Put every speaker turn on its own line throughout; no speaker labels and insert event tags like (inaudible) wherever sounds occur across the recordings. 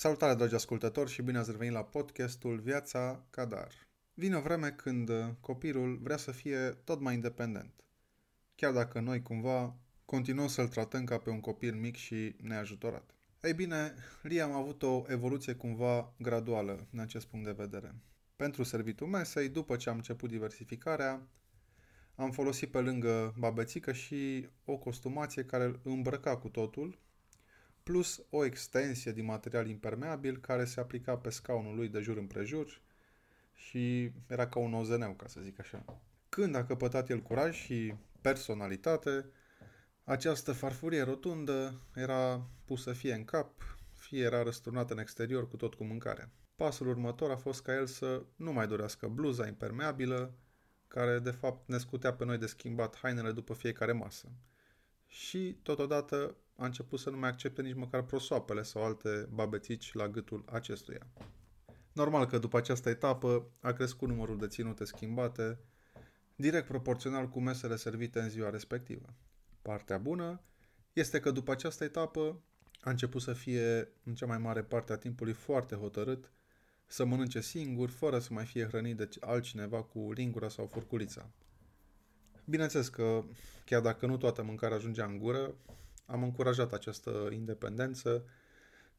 Salutare, dragi ascultători, și bine ați revenit la podcastul Viața Cadar. Vine o vreme când copilul vrea să fie tot mai independent. Chiar dacă noi cumva continuăm să-l tratăm ca pe un copil mic și neajutorat. Ei bine, Liam a avut o evoluție cumva graduală în acest punct de vedere. Pentru servitul mesei, după ce am început diversificarea, am folosit pe lângă babețică și o costumație care îl îmbrăca cu totul, plus o extensie din material impermeabil care se aplica pe scaunul lui de jur împrejur și era ca un ozeneu, ca să zic așa. Când a căpătat el curaj și personalitate, această farfurie rotundă era pusă fie în cap, fie era răsturnată în exterior cu tot cu mâncare. Pasul următor a fost ca el să nu mai dorească bluza impermeabilă, care de fapt ne scutea pe noi de schimbat hainele după fiecare masă. Și totodată a început să nu mai accepte nici măcar prosoapele sau alte babețici la gâtul acestuia. Normal că după această etapă a crescut numărul de ținute schimbate, direct proporțional cu mesele servite în ziua respectivă. Partea bună este că după această etapă a început să fie în cea mai mare parte a timpului foarte hotărât să mănânce singur, fără să mai fie hrănit de altcineva cu lingura sau furculița. Bineînțeles că, chiar dacă nu toată mâncarea ajungea în gură, am încurajat această independență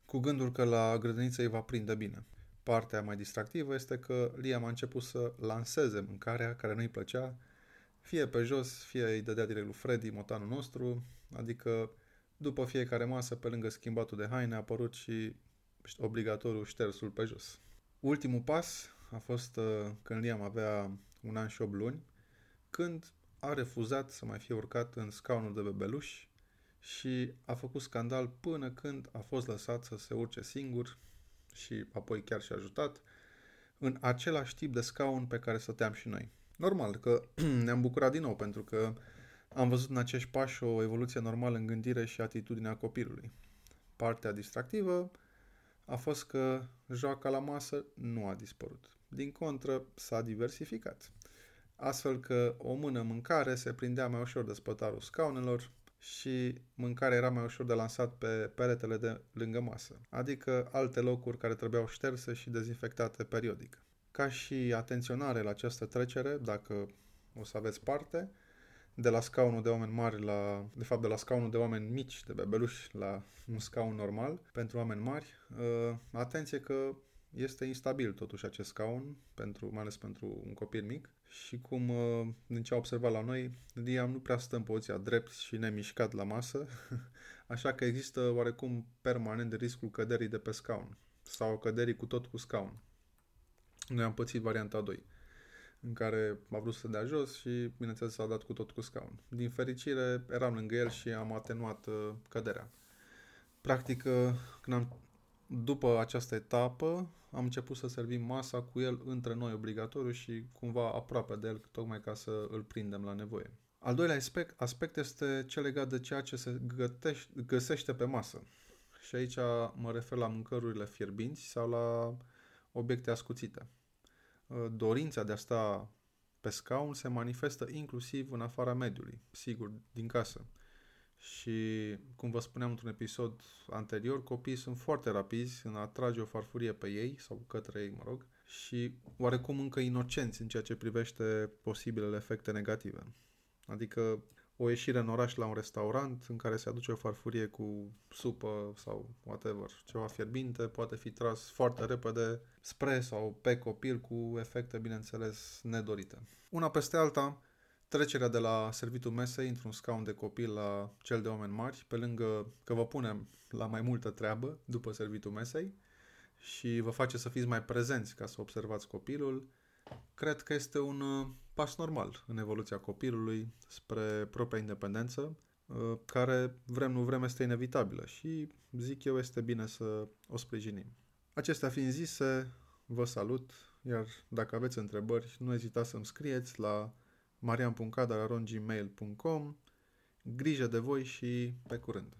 cu gândul că la grădiniță îi va prinde bine. Partea mai distractivă este că Liam a început să lanseze mâncarea care nu-i plăcea, fie pe jos, fie îi dădea direct lui Freddy, motanul nostru, adică după fiecare masă, pe lângă schimbatul de haine, a apărut și obligatoriu ștersul pe jos. Ultimul pas a fost uh, când Liam avea un an și 8 luni, când a refuzat să mai fie urcat în scaunul de bebeluș și a făcut scandal până când a fost lăsat să se urce singur și apoi chiar și ajutat în același tip de scaun pe care stăteam și noi. Normal că (clears throat) ne-am bucurat din nou pentru că am văzut în acești pași o evoluție normală în gândire și atitudinea copilului. Partea distractivă a fost că joaca la masă nu a dispărut. Din contră, s-a diversificat. Astfel că o mână mâncare se prindea mai ușor de spătarul scaunelor și mâncarea era mai ușor de lansat pe peretele de lângă masă, adică alte locuri care trebuiau șterse și dezinfectate periodic. Ca și atenționare la această trecere, dacă o să aveți parte, de la scaunul de oameni mari la, de fapt de la scaunul de oameni mici, de bebeluși, la un scaun normal pentru oameni mari. Uh, atenție că este instabil totuși acest scaun, pentru, mai ales pentru un copil mic și cum, uh, din ce a observat la noi, Liam nu prea stă în poziția drept și nemișcat la masă, (laughs) așa că există oarecum permanent de riscul căderii de pe scaun sau căderii cu tot cu scaun. Noi am pățit varianta 2 în care a vrut să dea jos și, bineînțeles, s-a dat cu tot cu scaun. Din fericire, eram lângă el și am atenuat uh, căderea. Practic, uh, când am, după această etapă, am început să servim masa cu el între noi obligatoriu și cumva aproape de el, tocmai ca să îl prindem la nevoie. Al doilea aspect, aspect este cel legat de ceea ce se gătește, găsește pe masă. Și aici mă refer la mâncărurile fierbinți sau la obiecte ascuțite. Uh, dorința de a sta pe scaun se manifestă inclusiv în afara mediului, sigur, din casă. Și, cum vă spuneam într-un episod anterior, copiii sunt foarte rapizi în a trage o farfurie pe ei, sau către ei, mă rog, și oarecum încă inocenți în ceea ce privește posibilele efecte negative. Adică o ieșire în oraș la un restaurant în care se aduce o farfurie cu supă sau whatever, ceva fierbinte, poate fi tras foarte repede spre sau pe copil cu efecte, bineînțeles, nedorite. Una peste alta, trecerea de la servitul mesei într-un scaun de copil la cel de oameni mari, pe lângă că vă punem la mai multă treabă după servitul mesei și vă face să fiți mai prezenți ca să observați copilul, cred că este un uh, pas normal în evoluția copilului spre propria independență, uh, care vrem nu vrem este inevitabilă și zic eu este bine să o sprijinim. Acestea fiind zise, vă salut, iar dacă aveți întrebări, nu ezitați să-mi scrieți la marian.cadar.gmail.com Grijă de voi și pe curând!